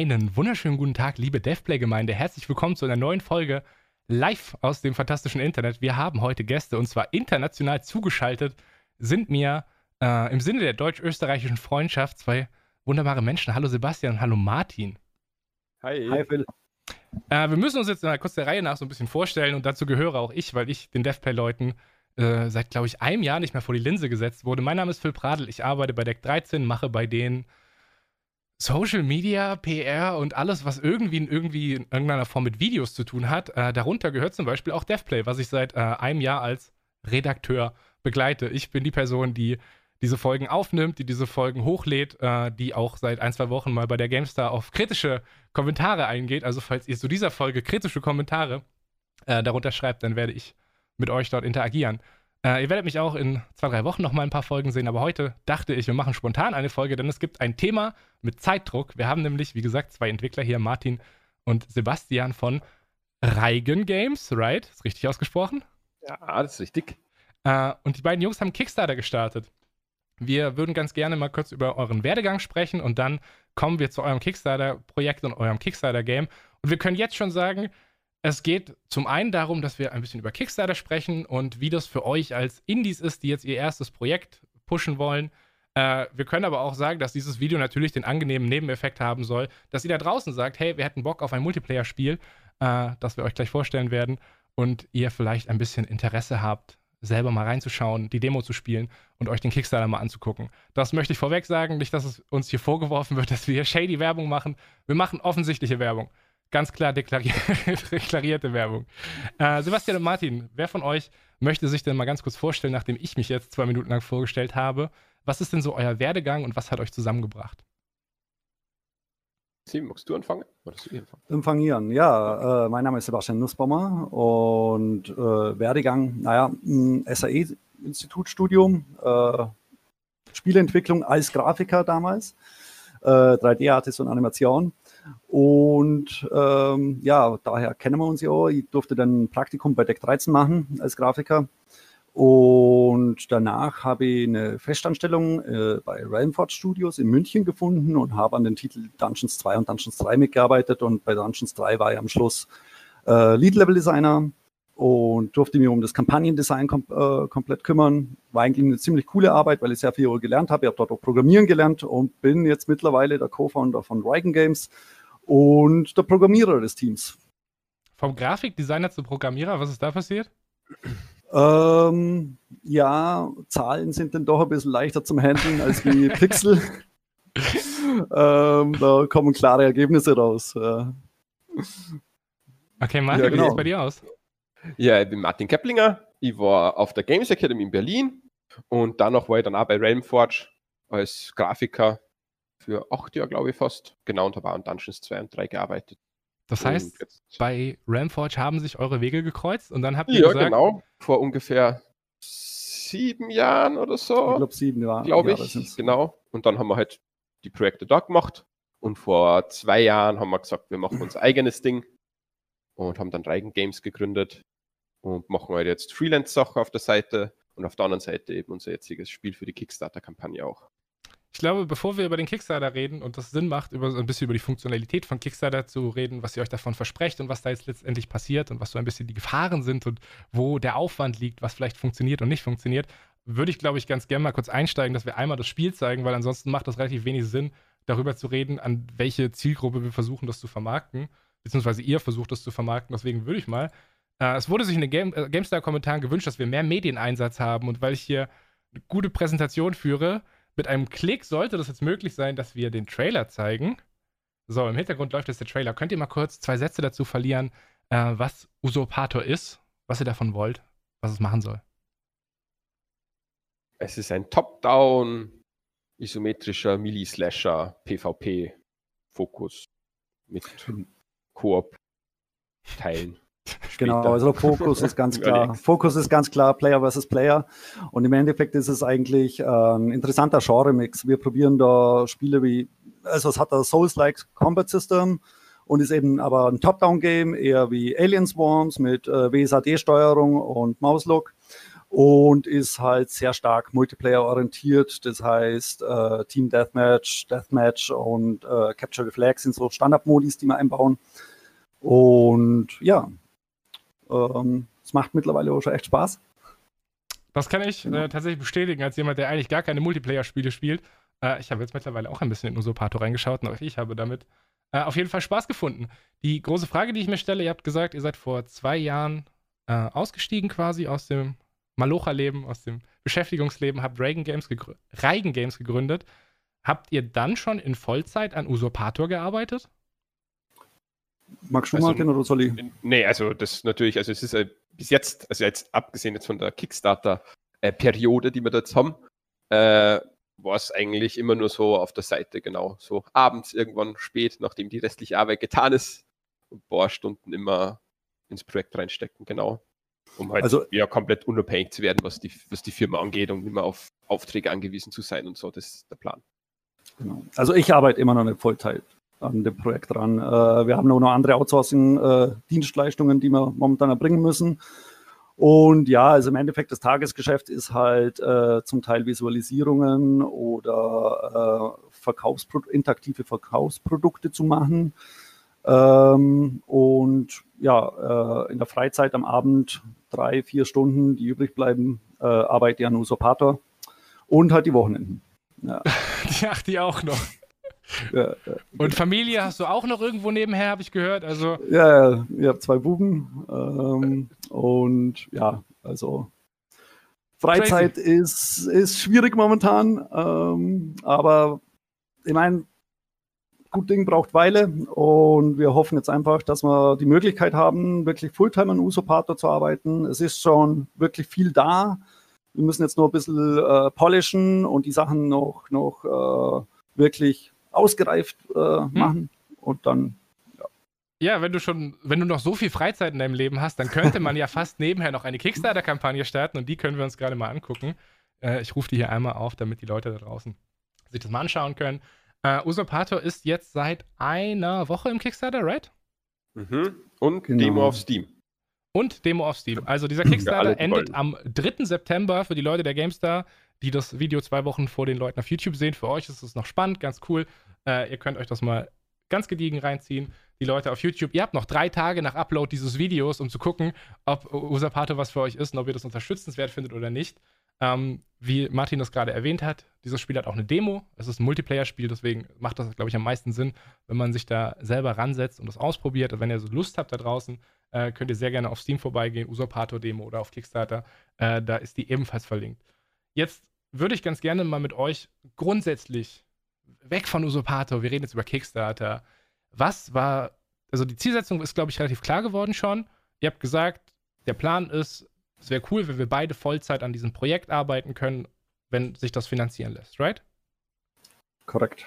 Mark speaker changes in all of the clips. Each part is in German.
Speaker 1: Einen wunderschönen guten Tag, liebe DevPlay-Gemeinde. Herzlich willkommen zu einer neuen Folge live aus dem fantastischen Internet. Wir haben heute Gäste und zwar international zugeschaltet sind mir äh, im Sinne der deutsch-österreichischen Freundschaft zwei wunderbare Menschen. Hallo Sebastian und hallo Martin.
Speaker 2: Hi. Hi Phil.
Speaker 1: Äh, wir müssen uns jetzt mal kurz der Reihe nach so ein bisschen vorstellen und dazu gehöre auch ich, weil ich den DevPlay-Leuten äh, seit, glaube ich, einem Jahr nicht mehr vor die Linse gesetzt wurde. Mein Name ist Phil Pradl, ich arbeite bei Deck 13, mache bei denen Social Media, PR und alles, was irgendwie in, irgendwie in irgendeiner Form mit Videos zu tun hat. Äh, darunter gehört zum Beispiel auch DevPlay, was ich seit äh, einem Jahr als Redakteur begleite. Ich bin die Person, die diese Folgen aufnimmt, die diese Folgen hochlädt, äh, die auch seit ein, zwei Wochen mal bei der GameStar auf kritische Kommentare eingeht. Also falls ihr zu dieser Folge kritische Kommentare äh, darunter schreibt, dann werde ich mit euch dort interagieren. Äh, ihr werdet mich auch in zwei, drei Wochen noch mal ein paar Folgen sehen, aber heute dachte ich, wir machen spontan eine Folge, denn es gibt ein Thema mit Zeitdruck. Wir haben nämlich, wie gesagt, zwei Entwickler hier, Martin und Sebastian von Reigen Games, right? Ist richtig ausgesprochen?
Speaker 2: Ja, das ist richtig.
Speaker 1: Äh, und die beiden Jungs haben Kickstarter gestartet. Wir würden ganz gerne mal kurz über euren Werdegang sprechen und dann kommen wir zu eurem Kickstarter-Projekt und eurem Kickstarter-Game. Und wir können jetzt schon sagen, es geht zum einen darum, dass wir ein bisschen über Kickstarter sprechen und wie das für euch als Indies ist, die jetzt ihr erstes Projekt pushen wollen. Äh, wir können aber auch sagen, dass dieses Video natürlich den angenehmen Nebeneffekt haben soll, dass ihr da draußen sagt, hey, wir hätten Bock auf ein Multiplayer-Spiel, äh, das wir euch gleich vorstellen werden und ihr vielleicht ein bisschen Interesse habt, selber mal reinzuschauen, die Demo zu spielen und euch den Kickstarter mal anzugucken. Das möchte ich vorweg sagen, nicht, dass es uns hier vorgeworfen wird, dass wir hier shady Werbung machen. Wir machen offensichtliche Werbung ganz klar deklarier deklarierte Werbung. Äh, Sebastian und Martin, wer von euch möchte sich denn mal ganz kurz vorstellen, nachdem ich mich jetzt zwei Minuten lang vorgestellt habe? Was ist denn so euer Werdegang und was hat euch zusammengebracht?
Speaker 2: Sie, magst du anfangen?
Speaker 3: Anfangen, ja. Äh, mein Name ist Sebastian Nussbaumer und äh, Werdegang, naja, SAE-Institutstudium, äh, Spieleentwicklung als Grafiker damals, 3D-Artist äh, und Animation und ähm, ja, daher kennen wir uns ja. Ich durfte dann ein Praktikum bei Deck 13 machen als Grafiker. Und danach habe ich eine Festanstellung äh, bei Realmford Studios in München gefunden und habe an den Titel Dungeons 2 und Dungeons 3 mitgearbeitet. Und bei Dungeons 3 war ich am Schluss äh, Lead-Level-Designer und durfte mich um das Kampagnendesign kom äh, komplett kümmern. War eigentlich eine ziemlich coole Arbeit, weil ich sehr viel gelernt habe. Ich habe dort auch Programmieren gelernt und bin jetzt mittlerweile der Co-Founder von Riken Games und der Programmierer des Teams.
Speaker 1: Vom Grafikdesigner zum Programmierer, was ist da passiert?
Speaker 3: Ähm, ja, Zahlen sind dann doch ein bisschen leichter zum Handeln als wie Pixel. ähm, da kommen klare Ergebnisse raus. Ja.
Speaker 1: Okay, Martin, ja, genau. wie sieht es bei dir aus?
Speaker 2: Ja, ich bin Martin Keplinger. Ich war auf der Games Academy in Berlin und danach war ich dann auch bei Realmforge als Grafiker für acht Jahre, glaube ich, fast. Genau, und habe auch an Dungeons 2 und 3 gearbeitet.
Speaker 1: Das heißt, bei Realmforge haben sich eure Wege gekreuzt und dann habt ihr
Speaker 2: ja,
Speaker 1: gesagt...
Speaker 2: Ja, genau. Vor ungefähr sieben Jahren oder so.
Speaker 3: Ich glaube, sieben Jahre.
Speaker 2: Glaube ich, genau. Und dann haben wir halt die Projekte da gemacht. Und vor zwei Jahren haben wir gesagt, wir machen unser eigenes Ding und haben dann Reigen Games gegründet und machen halt jetzt Freelance-Sachen auf der Seite und auf der anderen Seite eben unser jetziges Spiel für die Kickstarter-Kampagne auch.
Speaker 1: Ich glaube, bevor wir über den Kickstarter reden und das Sinn macht, über, ein bisschen über die Funktionalität von Kickstarter zu reden, was ihr euch davon versprecht und was da jetzt letztendlich passiert und was so ein bisschen die Gefahren sind und wo der Aufwand liegt, was vielleicht funktioniert und nicht funktioniert, würde ich, glaube ich, ganz gerne mal kurz einsteigen, dass wir einmal das Spiel zeigen, weil ansonsten macht das relativ wenig Sinn, darüber zu reden, an welche Zielgruppe wir versuchen, das zu vermarkten, beziehungsweise ihr versucht, das zu vermarkten. Deswegen würde ich mal äh, es wurde sich in den Game, äh, GameStar-Kommentaren gewünscht, dass wir mehr Medieneinsatz haben. Und weil ich hier eine gute Präsentation führe, mit einem Klick sollte das jetzt möglich sein, dass wir den Trailer zeigen. So, im Hintergrund läuft jetzt der Trailer. Könnt ihr mal kurz zwei Sätze dazu verlieren, äh, was Usurpator ist, was ihr davon wollt, was es machen soll?
Speaker 2: Es ist ein Top-Down, isometrischer Melee-Slasher, PvP-Fokus mit Koop-Teilen.
Speaker 3: Genau, also Fokus ist ganz klar. Fokus ist ganz klar Player versus Player. Und im Endeffekt ist es eigentlich ein interessanter Genre-Mix. Wir probieren da Spiele wie, also es hat ein Souls-like Combat System und ist eben aber ein Top-Down-Game, eher wie Alien Swarms mit äh, WSAD-Steuerung und Mauslook. und ist halt sehr stark Multiplayer-orientiert. Das heißt, äh, Team Deathmatch, Deathmatch und äh, Capture the Flag sind so Standardmodis, die wir einbauen. Und ja, ähm, es macht mittlerweile auch schon echt Spaß.
Speaker 1: Das kann ich äh, tatsächlich bestätigen, als jemand, der eigentlich gar keine Multiplayer-Spiele spielt. Äh, ich habe jetzt mittlerweile auch ein bisschen in Usurpator reingeschaut und auch ich habe damit äh, auf jeden Fall Spaß gefunden. Die große Frage, die ich mir stelle, ihr habt gesagt, ihr seid vor zwei Jahren äh, ausgestiegen quasi aus dem Malocha-Leben, aus dem Beschäftigungsleben, habt Reagan Games, Reigen Games gegründet. Habt ihr dann schon in Vollzeit an Usurpator gearbeitet?
Speaker 3: Magst du also, mal oder soll ich?
Speaker 2: Nee, also das natürlich, also es ist äh, bis jetzt, also jetzt abgesehen jetzt von der Kickstarter-Periode, äh, die wir jetzt haben, äh, war es eigentlich immer nur so auf der Seite, genau. So abends irgendwann spät, nachdem die restliche Arbeit getan ist, ein paar Stunden immer ins Projekt reinstecken, genau. Um halt also, ja komplett unabhängig zu werden, was die, was die Firma angeht und immer auf Aufträge angewiesen zu sein und so. Das ist der Plan.
Speaker 3: Genau. Also ich arbeite immer noch nicht Vollzeit an dem Projekt dran. Äh, wir haben auch noch andere Outsourcing-Dienstleistungen, die wir momentan erbringen müssen. Und ja, also im Endeffekt das Tagesgeschäft ist halt äh, zum Teil Visualisierungen oder äh, Verkaufspro interaktive Verkaufsprodukte zu machen. Ähm, und ja, äh, in der Freizeit am Abend drei, vier Stunden, die übrig bleiben, äh, arbeite ich an Usurpator und halt die Wochenenden.
Speaker 1: Ja. Ach, die auch noch. Ja, ja. Und Familie hast du auch noch irgendwo nebenher, habe ich gehört. Also
Speaker 3: ja, ja, ich habe zwei Buben ähm, und ja, also Freizeit ist, ist schwierig momentan, ähm, aber ich meine, gut Ding braucht Weile und wir hoffen jetzt einfach, dass wir die Möglichkeit haben, wirklich Fulltime an Usurpator zu arbeiten. Es ist schon wirklich viel da. Wir müssen jetzt nur ein bisschen äh, polischen und die Sachen noch, noch äh, wirklich ausgereift äh, hm. machen und dann
Speaker 1: ja, wenn du schon, wenn du noch so viel Freizeit in deinem Leben hast, dann könnte man ja fast nebenher noch eine Kickstarter-Kampagne starten und die können wir uns gerade mal angucken. Äh, ich rufe die hier einmal auf, damit die Leute da draußen sich das mal anschauen können. Äh, Usurpator ist jetzt seit einer Woche im Kickstarter, right?
Speaker 2: Mhm. Und genau. Demo auf Steam.
Speaker 1: Und Demo auf Steam. Also dieser Kickstarter endet am 3. September für die Leute der GameStar die das Video zwei Wochen vor den Leuten auf YouTube sehen. Für euch ist es noch spannend, ganz cool. Äh, ihr könnt euch das mal ganz gediegen reinziehen. Die Leute auf YouTube, ihr habt noch drei Tage nach Upload dieses Videos, um zu gucken, ob Usurpator was für euch ist und ob ihr das unterstützenswert findet oder nicht. Ähm, wie Martin das gerade erwähnt hat, dieses Spiel hat auch eine Demo. Es ist ein Multiplayer-Spiel, deswegen macht das, glaube ich, am meisten Sinn, wenn man sich da selber ransetzt und das ausprobiert. Und wenn ihr so Lust habt da draußen, äh, könnt ihr sehr gerne auf Steam vorbeigehen, Usurpator-Demo oder auf Kickstarter. Äh, da ist die ebenfalls verlinkt. Jetzt würde ich ganz gerne mal mit euch grundsätzlich weg von Usurpator, wir reden jetzt über Kickstarter. Was war, also die Zielsetzung ist, glaube ich, relativ klar geworden schon. Ihr habt gesagt, der Plan ist, es wäre cool, wenn wir beide Vollzeit an diesem Projekt arbeiten können, wenn sich das finanzieren lässt, right?
Speaker 3: Korrekt.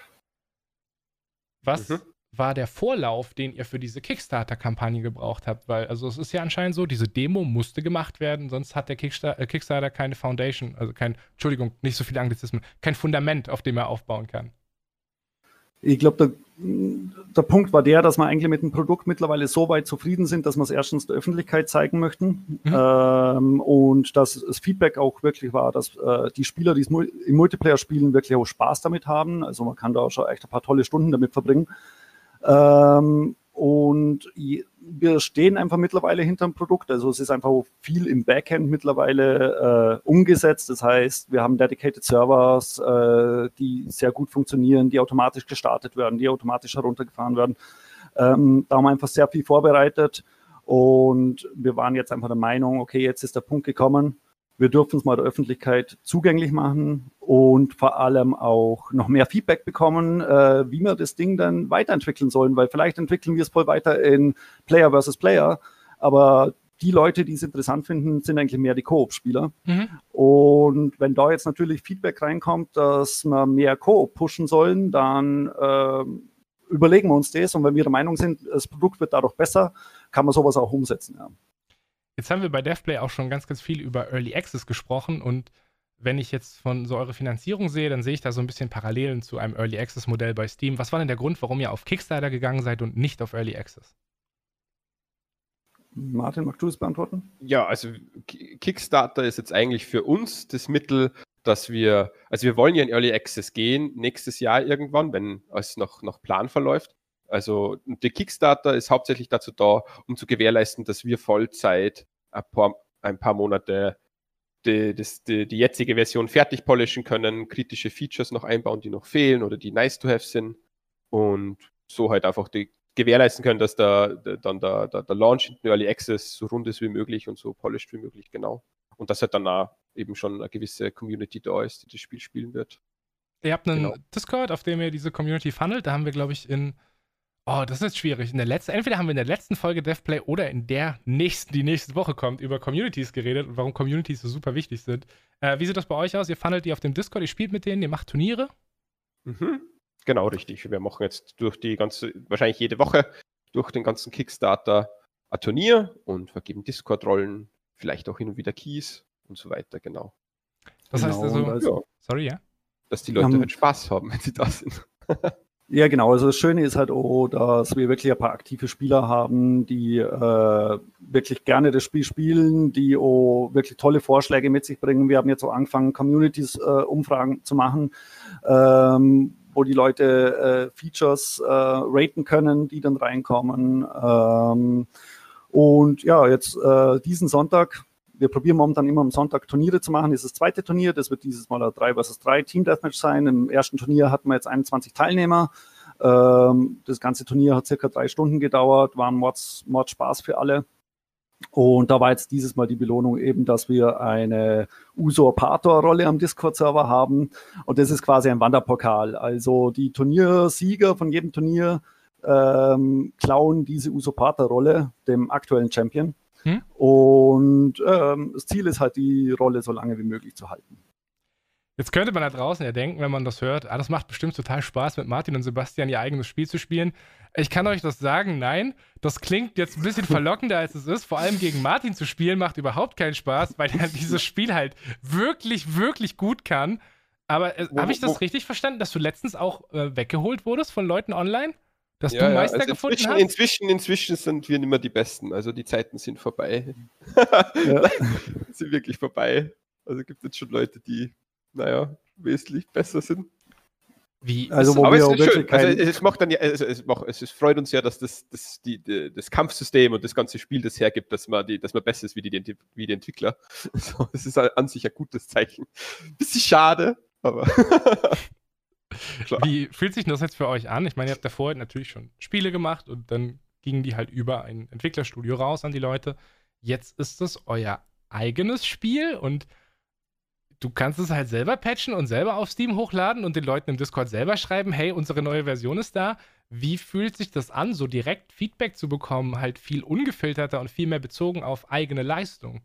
Speaker 1: Was mhm war der Vorlauf, den ihr für diese Kickstarter-Kampagne gebraucht habt? Weil, also es ist ja anscheinend so, diese Demo musste gemacht werden, sonst hat der Kickstarter, äh, Kickstarter keine Foundation, also kein, Entschuldigung, nicht so viele Anglizismen, kein Fundament, auf dem er aufbauen kann.
Speaker 3: Ich glaube, der, der, Punkt war der, dass wir eigentlich mit dem Produkt mittlerweile so weit zufrieden sind, dass wir es erstens der Öffentlichkeit zeigen möchten mhm. ähm, und dass das Feedback auch wirklich war, dass äh, die Spieler, die es im Multiplayer spielen, wirklich auch Spaß damit haben. Also man kann da auch schon echt ein paar tolle Stunden damit verbringen. Ähm, und wir stehen einfach mittlerweile hinter dem Produkt. Also es ist einfach viel im Backend mittlerweile äh, umgesetzt. Das heißt, wir haben dedicated Servers, äh, die sehr gut funktionieren, die automatisch gestartet werden, die automatisch heruntergefahren werden. Ähm, da haben wir einfach sehr viel vorbereitet. Und wir waren jetzt einfach der Meinung, okay, jetzt ist der Punkt gekommen, wir dürfen es mal der Öffentlichkeit zugänglich machen und vor allem auch noch mehr Feedback bekommen, äh, wie wir das Ding dann weiterentwickeln sollen, weil vielleicht entwickeln wir es voll weiter in Player versus Player, aber die Leute, die es interessant finden, sind eigentlich mehr die Koop-Spieler. Mhm. Und wenn da jetzt natürlich Feedback reinkommt, dass wir mehr Koop pushen sollen, dann äh, überlegen wir uns das. Und wenn wir der Meinung sind, das Produkt wird dadurch besser, kann man sowas auch umsetzen. Ja.
Speaker 1: Jetzt haben wir bei DevPlay auch schon ganz, ganz viel über Early Access gesprochen und wenn ich jetzt von so eure Finanzierung sehe, dann sehe ich da so ein bisschen Parallelen zu einem Early Access Modell bei Steam. Was war denn der Grund, warum ihr auf Kickstarter gegangen seid und nicht auf Early Access?
Speaker 3: Martin, magst du das beantworten?
Speaker 2: Ja, also Kickstarter ist jetzt eigentlich für uns das Mittel, dass wir, also wir wollen ja in Early Access gehen, nächstes Jahr irgendwann, wenn es noch nach Plan verläuft. Also der Kickstarter ist hauptsächlich dazu da, um zu gewährleisten, dass wir Vollzeit ein paar, ein paar Monate die, das, die, die, jetzige Version fertig polischen können, kritische Features noch einbauen, die noch fehlen oder die nice to have sind und so halt einfach die, gewährleisten können, dass der, der dann der, der, der, Launch in Early Access so rund ist wie möglich und so polished wie möglich, genau. Und dass halt danach eben schon eine gewisse Community da ist, die das Spiel spielen wird.
Speaker 1: Ihr habt einen genau. Discord, auf dem ihr diese Community funnelt. Da haben wir, glaube ich, in Oh, das ist jetzt schwierig. In der letzten, entweder haben wir in der letzten Folge DevPlay oder in der nächsten, die nächste Woche kommt, über Communities geredet und warum Communities so super wichtig sind. Äh, wie sieht das bei euch aus? Ihr funnelt die auf dem Discord, ihr spielt mit denen, ihr macht Turniere?
Speaker 2: Mhm. Genau, richtig. Wir machen jetzt durch die ganze, wahrscheinlich jede Woche, durch den ganzen Kickstarter ein Turnier und vergeben Discord-Rollen, vielleicht auch hin und wieder Keys und so weiter, genau.
Speaker 1: Das genau, heißt also, also ja, sorry, ja?
Speaker 2: Dass die Leute halt Spaß haben, wenn sie da sind.
Speaker 3: Ja, genau. Also das Schöne ist halt auch, dass wir wirklich ein paar aktive Spieler haben, die äh, wirklich gerne das Spiel spielen, die auch wirklich tolle Vorschläge mit sich bringen. Wir haben jetzt auch angefangen, Communities-Umfragen äh, zu machen, ähm, wo die Leute äh, Features äh, raten können, die dann reinkommen. Ähm, und ja, jetzt äh, diesen Sonntag wir probieren momentan immer am Sonntag Turniere zu machen. Das ist das zweite Turnier. Das wird dieses Mal ein 3 vs 3 Team Deathmatch sein. Im ersten Turnier hatten wir jetzt 21 Teilnehmer. Ähm, das ganze Turnier hat circa drei Stunden gedauert, war ein Mords, Mords Spaß für alle. Und da war jetzt dieses Mal die Belohnung eben, dass wir eine Usurpator-Rolle am Discord-Server haben. Und das ist quasi ein Wanderpokal. Also die Turniersieger von jedem Turnier ähm, klauen diese Usurpator-Rolle dem aktuellen Champion. Hm? Und ähm, das Ziel ist halt, die Rolle so lange wie möglich zu halten.
Speaker 1: Jetzt könnte man da draußen ja denken, wenn man das hört, ah, das macht bestimmt total Spaß, mit Martin und Sebastian ihr eigenes Spiel zu spielen. Ich kann euch das sagen, nein, das klingt jetzt ein bisschen verlockender, als es ist. Vor allem gegen Martin zu spielen macht überhaupt keinen Spaß, weil er dieses Spiel halt wirklich, wirklich gut kann. Aber äh, habe ich das richtig verstanden, dass du letztens auch äh, weggeholt wurdest von Leuten online? Dass ja, du Meister also gefunden
Speaker 2: inzwischen,
Speaker 1: hast?
Speaker 2: Inzwischen, inzwischen sind wir nicht mehr die Besten. Also die Zeiten sind vorbei. ja. sind wirklich vorbei. Also gibt es jetzt schon Leute, die, naja, wesentlich besser sind.
Speaker 1: Wie?
Speaker 2: Also, wo aber es ist schön. Also, es macht dann ja, also es, macht, es freut uns ja, dass das, das, die, das Kampfsystem und das ganze Spiel das hergibt, dass man, die, dass man besser ist wie die, wie die Entwickler. So, das ist an sich ein gutes Zeichen. Bisschen schade, aber.
Speaker 1: Wie fühlt sich das jetzt für euch an? Ich meine, ihr habt davor natürlich schon Spiele gemacht und dann gingen die halt über ein Entwicklerstudio raus an die Leute. Jetzt ist es euer eigenes Spiel und du kannst es halt selber patchen und selber auf Steam hochladen und den Leuten im Discord selber schreiben, hey, unsere neue Version ist da. Wie fühlt sich das an, so direkt Feedback zu bekommen, halt viel ungefilterter und viel mehr bezogen auf eigene Leistung?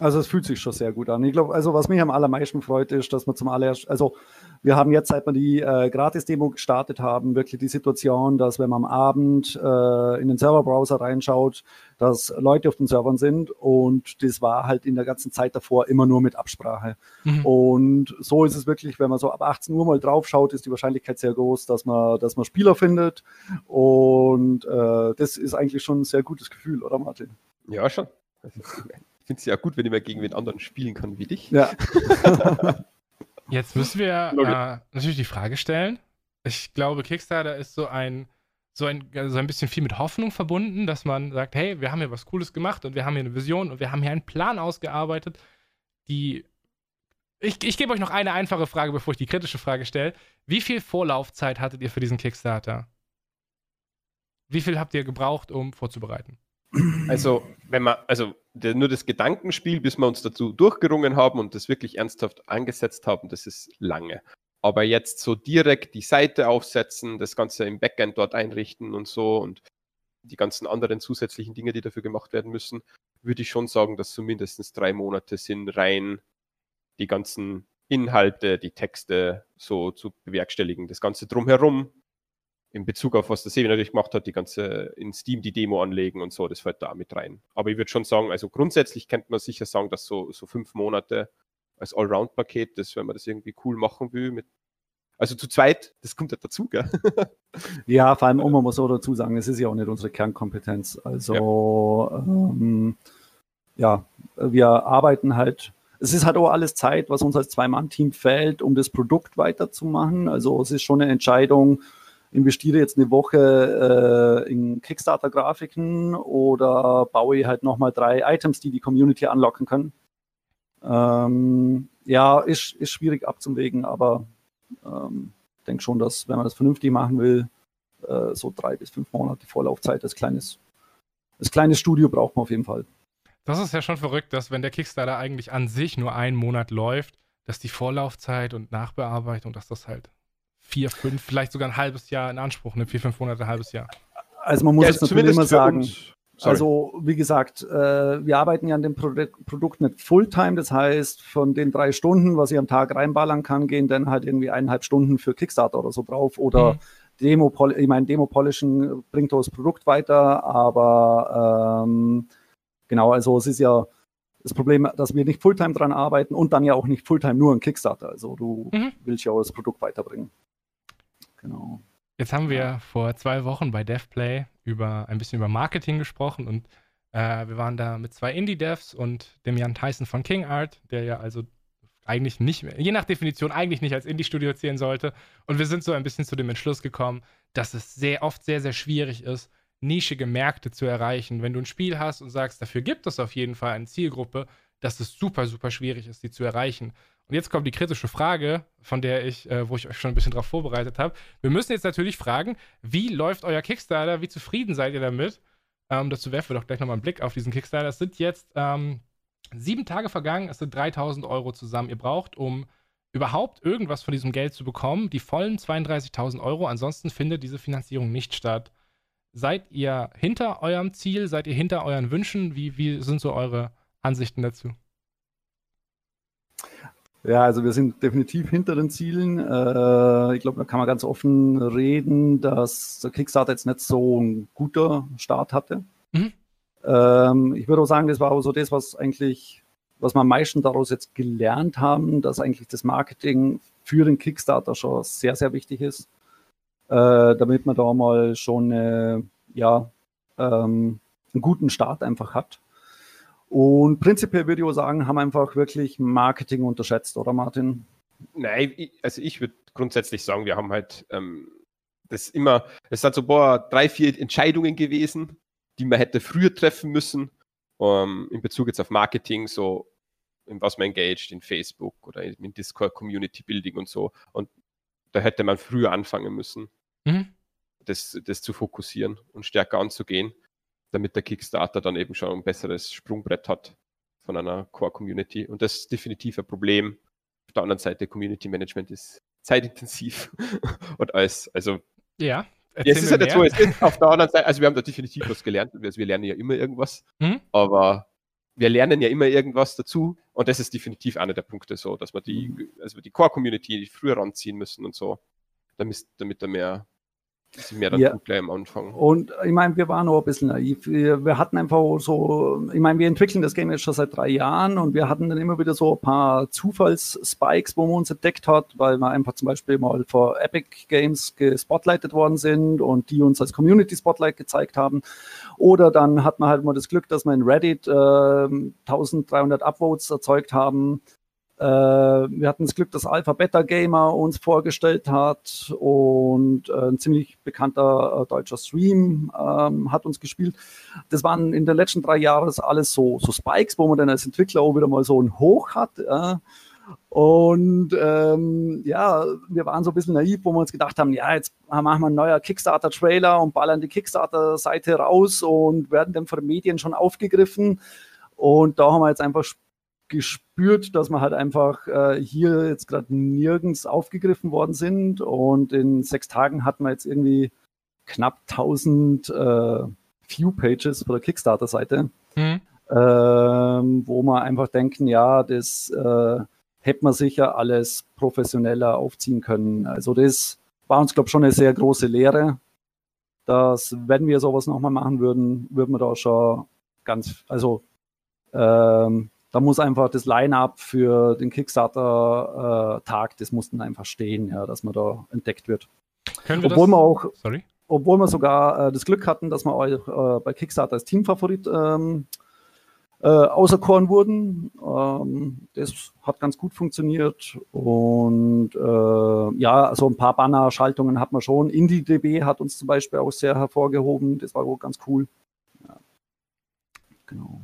Speaker 3: Also es fühlt sich schon sehr gut an. Ich glaube, also was mich am allermeisten freut, ist, dass wir zum allerersten, also wir haben jetzt, seit wir die äh, Gratis-Demo gestartet haben, wirklich die Situation, dass wenn man am Abend äh, in den Serverbrowser reinschaut, dass Leute auf den Servern sind und das war halt in der ganzen Zeit davor immer nur mit Absprache. Mhm. Und so ist es wirklich, wenn man so ab 18 Uhr mal drauf schaut, ist die Wahrscheinlichkeit sehr groß, dass man, dass man Spieler findet. Und äh, das ist eigentlich schon ein sehr gutes Gefühl, oder Martin?
Speaker 2: Ja, schon finde es ja gut, wenn ich mal gegen wen anderen spielen kann wie dich.
Speaker 3: Ja.
Speaker 1: Jetzt müssen wir äh, natürlich die Frage stellen. Ich glaube, Kickstarter ist so ein, so ein, so ein bisschen viel mit Hoffnung verbunden, dass man sagt, hey, wir haben hier was Cooles gemacht und wir haben hier eine Vision und wir haben hier einen Plan ausgearbeitet, die ich, ich gebe euch noch eine einfache Frage, bevor ich die kritische Frage stelle. Wie viel Vorlaufzeit hattet ihr für diesen Kickstarter? Wie viel habt ihr gebraucht, um vorzubereiten?
Speaker 2: Also, wenn man, also nur das Gedankenspiel, bis wir uns dazu durchgerungen haben und das wirklich ernsthaft angesetzt haben, das ist lange. Aber jetzt so direkt die Seite aufsetzen, das Ganze im Backend dort einrichten und so und die ganzen anderen zusätzlichen Dinge, die dafür gemacht werden müssen, würde ich schon sagen, dass zumindest drei Monate sind, rein die ganzen Inhalte, die Texte so zu bewerkstelligen. Das Ganze drumherum, in Bezug auf was der Sevi natürlich gemacht hat, die ganze in Steam die Demo anlegen und so, das fällt da mit rein. Aber ich würde schon sagen, also grundsätzlich könnte man sicher sagen, dass so, so fünf Monate als Allround-Paket, das, wenn man das irgendwie cool machen will, mit Also zu zweit, das kommt ja dazu, gell?
Speaker 3: Ja, vor allem, um man muss so dazu sagen, es ist ja auch nicht unsere Kernkompetenz. Also, ja. Ähm, ja, wir arbeiten halt, es ist halt auch alles Zeit, was uns als Zwei-Mann-Team fällt, um das Produkt weiterzumachen. Also es ist schon eine Entscheidung, investiere jetzt eine Woche äh, in Kickstarter-Grafiken oder baue ich halt nochmal drei Items, die die Community anlocken können. Ähm, ja, ist, ist schwierig abzuwägen, aber ähm, ich denke schon, dass wenn man das vernünftig machen will, äh, so drei bis fünf Monate Vorlaufzeit als kleines, als kleines Studio braucht man auf jeden Fall.
Speaker 1: Das ist ja schon verrückt, dass wenn der Kickstarter eigentlich an sich nur einen Monat läuft, dass die Vorlaufzeit und Nachbearbeitung, dass das halt vier, fünf, vielleicht sogar ein halbes Jahr in Anspruch nimmt, vier, fünf Monate, ein halbes Jahr.
Speaker 3: Also man muss ja, es natürlich immer sagen. Also wie gesagt, äh, wir arbeiten ja an dem Pro Produkt nicht Fulltime, das heißt von den drei Stunden, was ich am Tag reinballern kann, gehen dann halt irgendwie eineinhalb Stunden für Kickstarter oder so drauf oder mhm. Demo, ich meine Demo Polischen bringt das Produkt weiter, aber ähm, genau, also es ist ja das Problem, dass wir nicht Fulltime dran arbeiten und dann ja auch nicht Fulltime nur ein Kickstarter. Also du mhm. willst ja auch das Produkt weiterbringen.
Speaker 1: Genau. Jetzt haben wir vor zwei Wochen bei DevPlay über ein bisschen über Marketing gesprochen und äh, wir waren da mit zwei Indie-Devs und dem Jan Tyson von King Art, der ja also eigentlich nicht, mehr, je nach Definition eigentlich nicht als Indie-Studio zählen sollte. Und wir sind so ein bisschen zu dem Entschluss gekommen, dass es sehr oft sehr, sehr schwierig ist, nischige Märkte zu erreichen. Wenn du ein Spiel hast und sagst, dafür gibt es auf jeden Fall eine Zielgruppe, dass es super, super schwierig ist, die zu erreichen. Und jetzt kommt die kritische Frage, von der ich, äh, wo ich euch schon ein bisschen drauf vorbereitet habe. Wir müssen jetzt natürlich fragen, wie läuft euer Kickstarter? Wie zufrieden seid ihr damit? Ähm, dazu werfen wir doch gleich nochmal einen Blick auf diesen Kickstarter. Es sind jetzt ähm, sieben Tage vergangen, es sind 3000 Euro zusammen. Ihr braucht, um überhaupt irgendwas von diesem Geld zu bekommen, die vollen 32.000 Euro. Ansonsten findet diese Finanzierung nicht statt. Seid ihr hinter eurem Ziel? Seid ihr hinter euren Wünschen? Wie, wie sind so eure Ansichten dazu?
Speaker 3: Ja, also wir sind definitiv hinter den Zielen. Äh, ich glaube, da kann man ganz offen reden, dass der Kickstarter jetzt nicht so ein guter Start hatte. Mhm. Ähm, ich würde auch sagen, das war auch so das, was eigentlich, was wir am meisten daraus jetzt gelernt haben, dass eigentlich das Marketing für den Kickstarter schon sehr, sehr wichtig ist, äh, damit man da mal schon äh, ja, ähm, einen guten Start einfach hat. Und prinzipiell würde ich auch sagen, haben einfach wirklich Marketing unterschätzt, oder Martin?
Speaker 2: Nein, also ich würde grundsätzlich sagen, wir haben halt ähm, das immer, es hat so boah, drei, vier Entscheidungen gewesen, die man hätte früher treffen müssen, ähm, in Bezug jetzt auf Marketing, so in was man engaged, in Facebook oder in Discord, Community Building und so. Und da hätte man früher anfangen müssen, mhm. das, das zu fokussieren und stärker anzugehen damit der Kickstarter dann eben schon ein besseres Sprungbrett hat von einer Core-Community. Und das ist definitiv ein Problem. Auf der anderen Seite, Community Management ist zeitintensiv und alles. Also,
Speaker 1: ja.
Speaker 2: Ja, es ist halt jetzt so, es ist auf der anderen Seite, also wir haben da definitiv was gelernt, also wir lernen ja immer irgendwas, hm? aber wir lernen ja immer irgendwas dazu und das ist definitiv einer der Punkte so, dass wir die, also die Core-Community früher ranziehen müssen und so, damit, damit da mehr mehr dann
Speaker 3: ja. gleich am Anfang. Und ich meine, wir waren auch ein bisschen naiv. Wir, wir, hatten einfach so, ich meine, wir entwickeln das Game jetzt schon seit drei Jahren und wir hatten dann immer wieder so ein paar Zufallsspikes, wo man uns entdeckt hat, weil wir einfach zum Beispiel mal vor Epic Games gespotlightet worden sind und die uns als Community Spotlight gezeigt haben. Oder dann hat man halt mal das Glück, dass wir in Reddit äh, 1300 Upvotes erzeugt haben wir hatten das Glück, dass Alpha Beta Gamer uns vorgestellt hat und äh, ein ziemlich bekannter äh, deutscher Stream ähm, hat uns gespielt. Das waren in den letzten drei Jahren alles so, so Spikes, wo man dann als Entwickler auch wieder mal so ein Hoch hat. Ja. Und ähm, ja, wir waren so ein bisschen naiv, wo wir uns gedacht haben, ja, jetzt machen wir einen neuen Kickstarter-Trailer und ballern die Kickstarter-Seite raus und werden dann von den Medien schon aufgegriffen. Und da haben wir jetzt einfach gespürt, dass wir halt einfach äh, hier jetzt gerade nirgends aufgegriffen worden sind. Und in sechs Tagen hatten wir jetzt irgendwie knapp 1000 äh, View-Pages von der Kickstarter-Seite, mhm. ähm, wo wir einfach denken, ja, das äh, hätte man sicher alles professioneller aufziehen können. Also das war uns, glaube ich, schon eine sehr große Lehre, dass wenn wir sowas nochmal machen würden, würden wir da schon ganz, also ähm, da muss einfach das Line-up für den Kickstarter-Tag, äh, das muss dann einfach stehen, ja, dass man da entdeckt wird.
Speaker 1: Können wir
Speaker 3: obwohl
Speaker 1: das,
Speaker 3: wir auch,
Speaker 1: sorry?
Speaker 3: obwohl wir sogar äh, das Glück hatten, dass wir auch äh, bei Kickstarter als Teamfavorit ähm, äh, auserkoren wurden. Ähm, das hat ganz gut funktioniert und äh, ja, also ein paar Banner-Schaltungen hat man schon. IndieDB hat uns zum Beispiel auch sehr hervorgehoben. Das war auch ganz cool. Ja.
Speaker 1: Genau.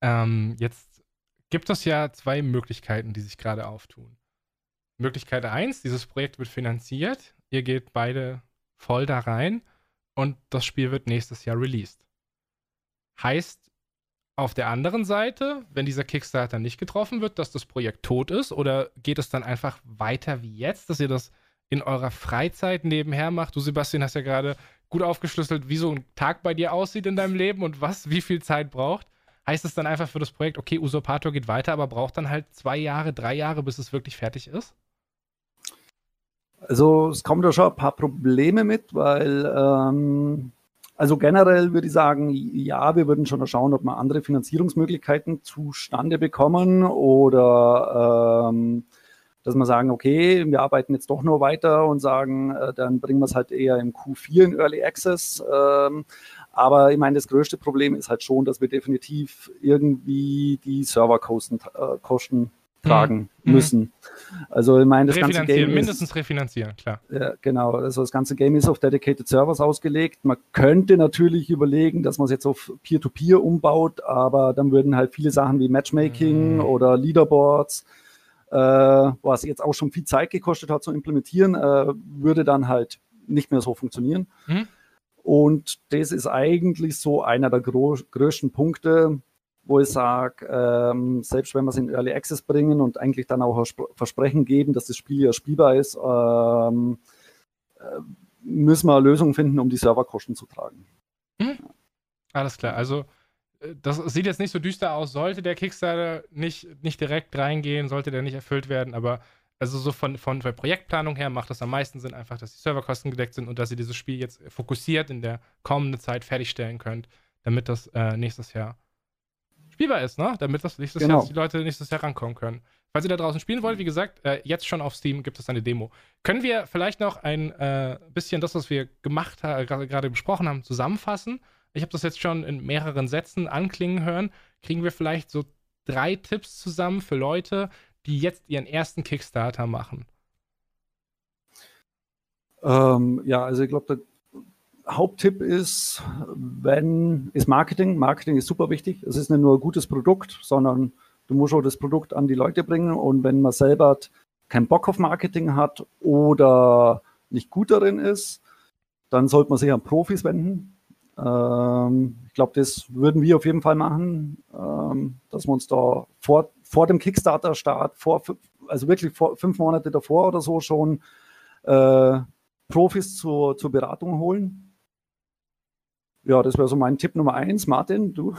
Speaker 1: Ähm, jetzt gibt es ja zwei Möglichkeiten, die sich gerade auftun. Möglichkeit 1, dieses Projekt wird finanziert, ihr geht beide voll da rein und das Spiel wird nächstes Jahr released. Heißt auf der anderen Seite, wenn dieser Kickstarter nicht getroffen wird, dass das Projekt tot ist oder geht es dann einfach weiter wie jetzt, dass ihr das in eurer Freizeit nebenher macht? Du, Sebastian, hast ja gerade gut aufgeschlüsselt, wie so ein Tag bei dir aussieht in deinem Leben und was, wie viel Zeit braucht heißt es dann einfach für das Projekt, okay, Usurpator geht weiter, aber braucht dann halt zwei Jahre, drei Jahre, bis es wirklich fertig ist?
Speaker 3: Also es kommen da schon ein paar Probleme mit, weil ähm, also generell würde ich sagen, ja, wir würden schon schauen, ob wir andere Finanzierungsmöglichkeiten zustande bekommen oder ähm, dass wir sagen, okay, wir arbeiten jetzt doch nur weiter und sagen, äh, dann bringen wir es halt eher im Q4 in Early Access. Ähm, aber ich meine, das größte Problem ist halt schon, dass wir definitiv irgendwie die Serverkosten äh, Kosten tragen mhm. müssen. Also ich meine, das ganze Game
Speaker 1: mindestens ist, refinanzieren, klar.
Speaker 3: Ja, genau. Also das ganze Game ist auf Dedicated Servers ausgelegt. Man könnte natürlich überlegen, dass man es jetzt auf Peer-to-Peer -Peer umbaut, aber dann würden halt viele Sachen wie Matchmaking mhm. oder Leaderboards, äh, was jetzt auch schon viel Zeit gekostet hat zu implementieren, äh, würde dann halt nicht mehr so funktionieren. Mhm. Und das ist eigentlich so einer der größten Punkte, wo ich sage, ähm, selbst wenn wir es in Early Access bringen und eigentlich dann auch Versprechen geben, dass das Spiel ja spielbar ist, ähm, äh, müssen wir Lösungen finden, um die Serverkosten zu tragen.
Speaker 1: Hm. Alles klar, also äh, das sieht jetzt nicht so düster aus. Sollte der Kickstarter nicht, nicht direkt reingehen, sollte der nicht erfüllt werden, aber also so von, von der Projektplanung her macht das am meisten Sinn, einfach, dass die Serverkosten gedeckt sind und dass ihr dieses Spiel jetzt fokussiert in der kommenden Zeit fertigstellen könnt, damit das äh, nächstes Jahr spielbar ist, ne? Damit das nächstes genau. Jahr, die Leute nächstes Jahr rankommen können. Falls ihr da draußen spielen wollt, wie gesagt, äh, jetzt schon auf Steam gibt es eine Demo. Können wir vielleicht noch ein äh, bisschen das, was wir gemacht haben, gerade besprochen haben, zusammenfassen? Ich habe das jetzt schon in mehreren Sätzen anklingen hören. Kriegen wir vielleicht so drei Tipps zusammen für Leute, die jetzt ihren ersten Kickstarter machen?
Speaker 3: Ähm, ja, also ich glaube, der Haupttipp ist, wenn, ist Marketing. Marketing ist super wichtig. Es ist nicht nur ein gutes Produkt, sondern du musst auch das Produkt an die Leute bringen. Und wenn man selber keinen Bock auf Marketing hat oder nicht gut darin ist, dann sollte man sich an Profis wenden. Ähm, ich glaube, das würden wir auf jeden Fall machen, ähm, dass wir uns da vor, vor dem Kickstarter-Start, vor, also wirklich vor, fünf Monate davor oder so schon äh, Profis zur, zur Beratung holen. Ja, das wäre so mein Tipp Nummer eins. Martin, du?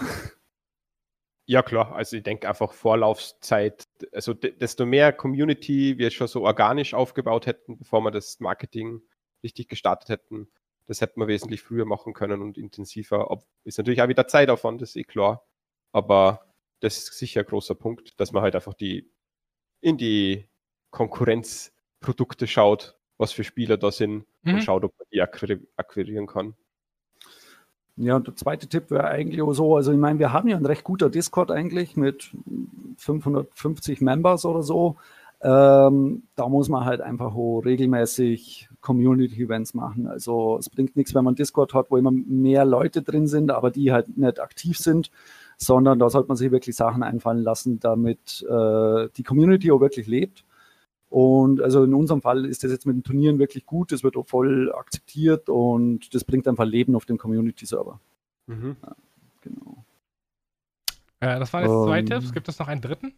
Speaker 2: Ja, klar. Also ich denke einfach Vorlaufzeit, also desto mehr Community wir schon so organisch aufgebaut hätten, bevor wir das Marketing richtig gestartet hätten, das hätten wir wesentlich früher machen können und intensiver. Ob, ist natürlich auch wieder Zeitaufwand, das ist eh klar. Aber das ist sicher ein großer Punkt, dass man halt einfach die in die Konkurrenzprodukte schaut, was für Spieler da sind mhm. und schaut, ob man die akquirieren kann.
Speaker 3: Ja, und der zweite Tipp wäre eigentlich auch so, also ich meine, wir haben ja ein recht guter Discord eigentlich mit 550 Members oder so. Ähm, da muss man halt einfach regelmäßig Community-Events machen. Also es bringt nichts, wenn man Discord hat, wo immer mehr Leute drin sind, aber die halt nicht aktiv sind, sondern da sollte man sich wirklich Sachen einfallen lassen, damit äh, die Community auch wirklich lebt. Und also in unserem Fall ist das jetzt mit den Turnieren wirklich gut, es wird auch voll akzeptiert und das bringt einfach Leben auf dem Community-Server. Mhm. Ja, genau.
Speaker 1: Äh, das waren jetzt um, zwei ähm. Tipps. Gibt es noch einen dritten?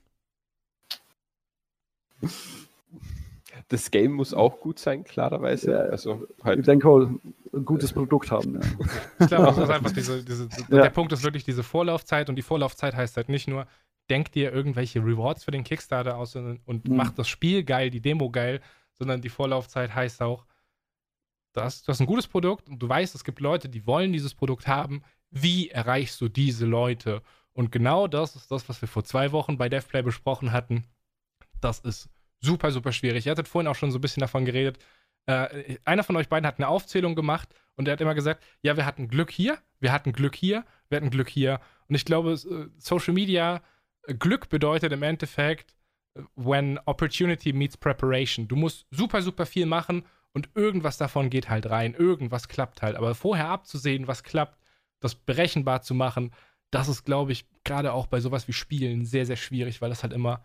Speaker 2: Das Game muss auch gut sein, klarerweise. Ja,
Speaker 3: also halt ich denke, ein gutes Produkt haben. Ja.
Speaker 1: Ich glaube auch, einfach diese, diese, ja. der Punkt ist wirklich diese Vorlaufzeit und die Vorlaufzeit heißt halt nicht nur, denk dir irgendwelche Rewards für den Kickstarter aus und, und mhm. mach das Spiel geil, die Demo geil, sondern die Vorlaufzeit heißt auch, du hast, du hast ein gutes Produkt und du weißt, es gibt Leute, die wollen dieses Produkt haben. Wie erreichst du diese Leute? Und genau das ist das, was wir vor zwei Wochen bei DevPlay besprochen hatten. Das ist super, super schwierig. Ihr hattet vorhin auch schon so ein bisschen davon geredet. Äh, einer von euch beiden hat eine Aufzählung gemacht und er hat immer gesagt, ja, wir hatten Glück hier, wir hatten Glück hier, wir hatten Glück hier. Und ich glaube, äh, Social Media, äh, Glück bedeutet im Endeffekt, äh, when opportunity meets preparation. Du musst super, super viel machen und irgendwas davon geht halt rein. Irgendwas klappt halt. Aber vorher abzusehen, was klappt, das berechenbar zu machen, das ist, glaube ich, gerade auch bei sowas wie Spielen sehr, sehr schwierig, weil das halt immer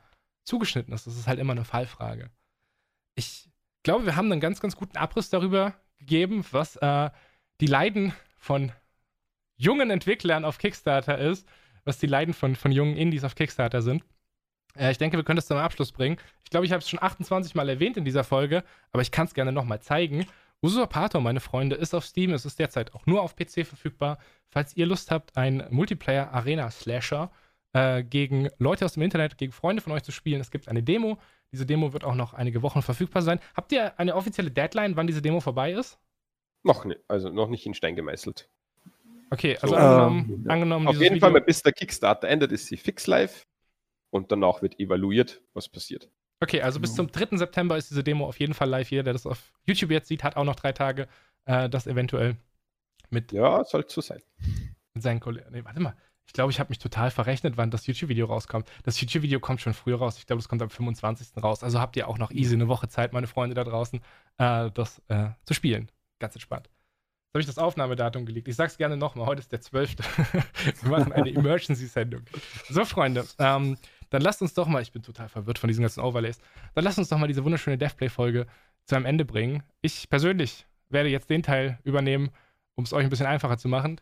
Speaker 1: zugeschnitten ist. Das ist halt immer eine Fallfrage. Ich glaube, wir haben einen ganz, ganz guten Abriss darüber gegeben, was äh, die Leiden von jungen Entwicklern auf Kickstarter ist, was die Leiden von, von jungen Indies auf Kickstarter sind. Äh, ich denke, wir können das zum Abschluss bringen. Ich glaube, ich habe es schon 28 Mal erwähnt in dieser Folge, aber ich kann es gerne nochmal zeigen. Usurpator, meine Freunde, ist auf Steam. Es ist derzeit auch nur auf PC verfügbar. Falls ihr Lust habt, ein Multiplayer-Arena-Slasher äh, gegen Leute aus dem Internet, gegen Freunde von euch zu spielen, es gibt eine Demo. Diese Demo wird auch noch einige Wochen verfügbar sein. Habt ihr eine offizielle Deadline, wann diese Demo vorbei ist?
Speaker 2: Noch nicht, also noch nicht in Stein gemeißelt.
Speaker 1: Okay, also
Speaker 2: So.
Speaker 1: angenommen,
Speaker 3: Ähm, ja.
Speaker 1: angenommen
Speaker 2: Auf jeden
Speaker 1: Video,
Speaker 2: Fall, mal bis der Kickstarter endet, ist sie fix live und danach wird evaluiert, was passiert.
Speaker 1: Okay, also bis zum 3. September ist diese Demo auf jeden Fall live. Jeder, der das auf YouTube jetzt sieht, hat auch noch drei Tage, äh, das eventuell mit,
Speaker 2: Ja, soll so sein.
Speaker 1: mit seinen Kollegen. Nee, warte mal. Ich glaube, ich habe mich total verrechnet, wann das YouTube-Video rauskommt. Das YouTube-Video kommt schon früher raus. Ich glaube, es kommt am 25. raus. Also habt ihr auch noch easy eine Woche Zeit, meine Freunde da draußen, äh, das äh, zu spielen. Ganz entspannt. Jetzt habe ich das Aufnahmedatum gelegt. Ich sag's gerne nochmal. Heute ist der 12. Wir machen eine Emergency-Sendung. So, Freunde, ähm, dann lasst uns doch mal, ich bin total verwirrt von diesen ganzen Overlays, dann lasst uns doch mal diese wunderschöne Devplay-Folge zu einem Ende bringen. Ich persönlich werde jetzt den Teil übernehmen, um es euch ein bisschen einfacher zu machen.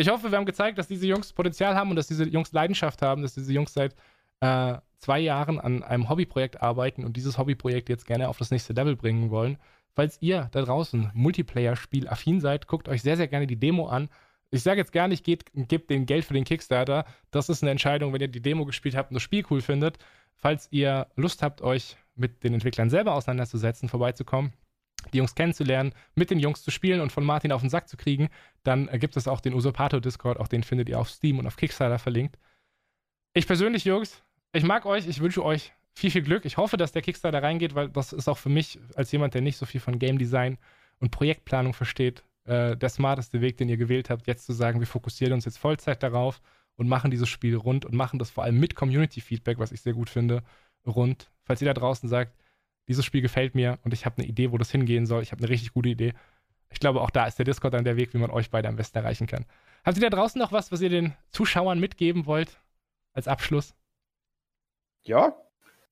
Speaker 1: Ich hoffe, wir haben gezeigt, dass diese Jungs Potenzial haben und dass diese Jungs Leidenschaft haben, dass diese Jungs seit äh, zwei Jahren an einem Hobbyprojekt arbeiten und dieses Hobbyprojekt jetzt gerne auf das nächste Level bringen wollen. Falls ihr da draußen Multiplayer-Spiel affin seid, guckt euch sehr, sehr gerne die Demo an. Ich sage jetzt gar nicht, geht, gebt den Geld für den Kickstarter. Das ist eine Entscheidung, wenn ihr die Demo gespielt habt und das Spiel cool findet. Falls ihr Lust habt, euch mit den Entwicklern selber auseinanderzusetzen, vorbeizukommen, die Jungs kennenzulernen, mit den Jungs zu spielen und von Martin auf den Sack zu kriegen, dann gibt es auch den Usurpator Discord, auch den findet ihr auf Steam und auf Kickstarter verlinkt. Ich persönlich, Jungs, ich mag euch, ich wünsche euch viel, viel Glück. Ich hoffe, dass der Kickstarter reingeht, weil das ist auch für mich, als jemand, der nicht so viel von Game Design und Projektplanung versteht, äh, der smarteste Weg, den ihr gewählt habt, jetzt zu sagen, wir fokussieren uns jetzt Vollzeit darauf und machen dieses Spiel rund und machen das vor allem mit Community-Feedback, was ich sehr gut finde, rund. Falls ihr da draußen sagt, dieses Spiel gefällt mir und ich habe eine Idee, wo das hingehen soll, ich habe eine richtig gute Idee. Ich glaube, auch da ist der Discord dann der Weg, wie man euch beide am besten erreichen kann. Habt ihr da draußen noch was, was ihr den Zuschauern mitgeben wollt? Als Abschluss?
Speaker 2: Ja,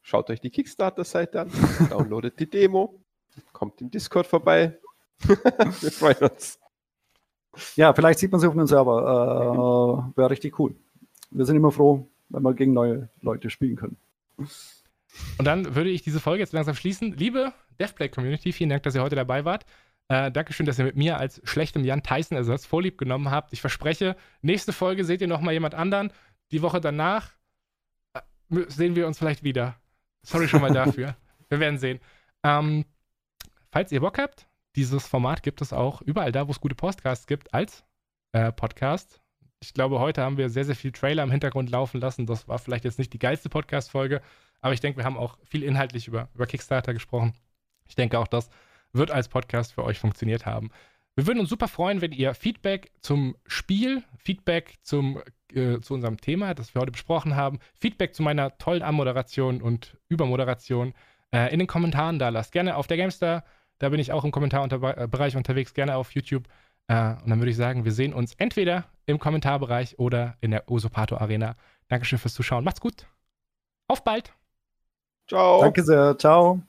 Speaker 2: schaut euch die Kickstarter-Seite an, downloadet die Demo, kommt im Discord vorbei. Wir freuen uns.
Speaker 3: Ja, vielleicht sieht man sich auf dem Server. Äh, Wäre richtig cool. Wir sind immer froh, wenn wir gegen neue Leute spielen können.
Speaker 1: Und dann würde ich diese Folge jetzt langsam schließen. Liebe DevPlay-Community, vielen Dank, dass ihr heute dabei wart. Äh, Dankeschön, dass ihr mit mir als schlechtem Jan Tyson-Ersatz vorlieb genommen habt. Ich verspreche, nächste Folge seht ihr nochmal jemand anderen. Die Woche danach äh, sehen wir uns vielleicht wieder. Sorry schon mal dafür. wir werden sehen. Ähm, falls ihr Bock habt, dieses Format gibt es auch überall da, wo es gute Podcasts gibt, als äh, Podcast. Ich glaube, heute haben wir sehr, sehr viel Trailer im Hintergrund laufen lassen. Das war vielleicht jetzt nicht die geilste Podcast-Folge, aber ich denke, wir haben auch viel inhaltlich über, über Kickstarter gesprochen. Ich denke, auch das wird als Podcast für euch funktioniert haben. Wir würden uns super freuen, wenn ihr Feedback zum Spiel, Feedback zum, äh, zu unserem Thema, das wir heute besprochen haben, Feedback zu meiner tollen Anmoderation und Übermoderation äh, in den Kommentaren da lasst. Gerne auf der Gamestar, da bin ich auch im Kommentarbereich unterwegs, gerne auf YouTube. Äh, und dann würde ich sagen, wir sehen uns entweder im Kommentarbereich oder in der Usurpator Arena. Dankeschön fürs Zuschauen. Macht's gut. Auf bald.
Speaker 2: Ciao.
Speaker 3: Danke sehr. Ciao.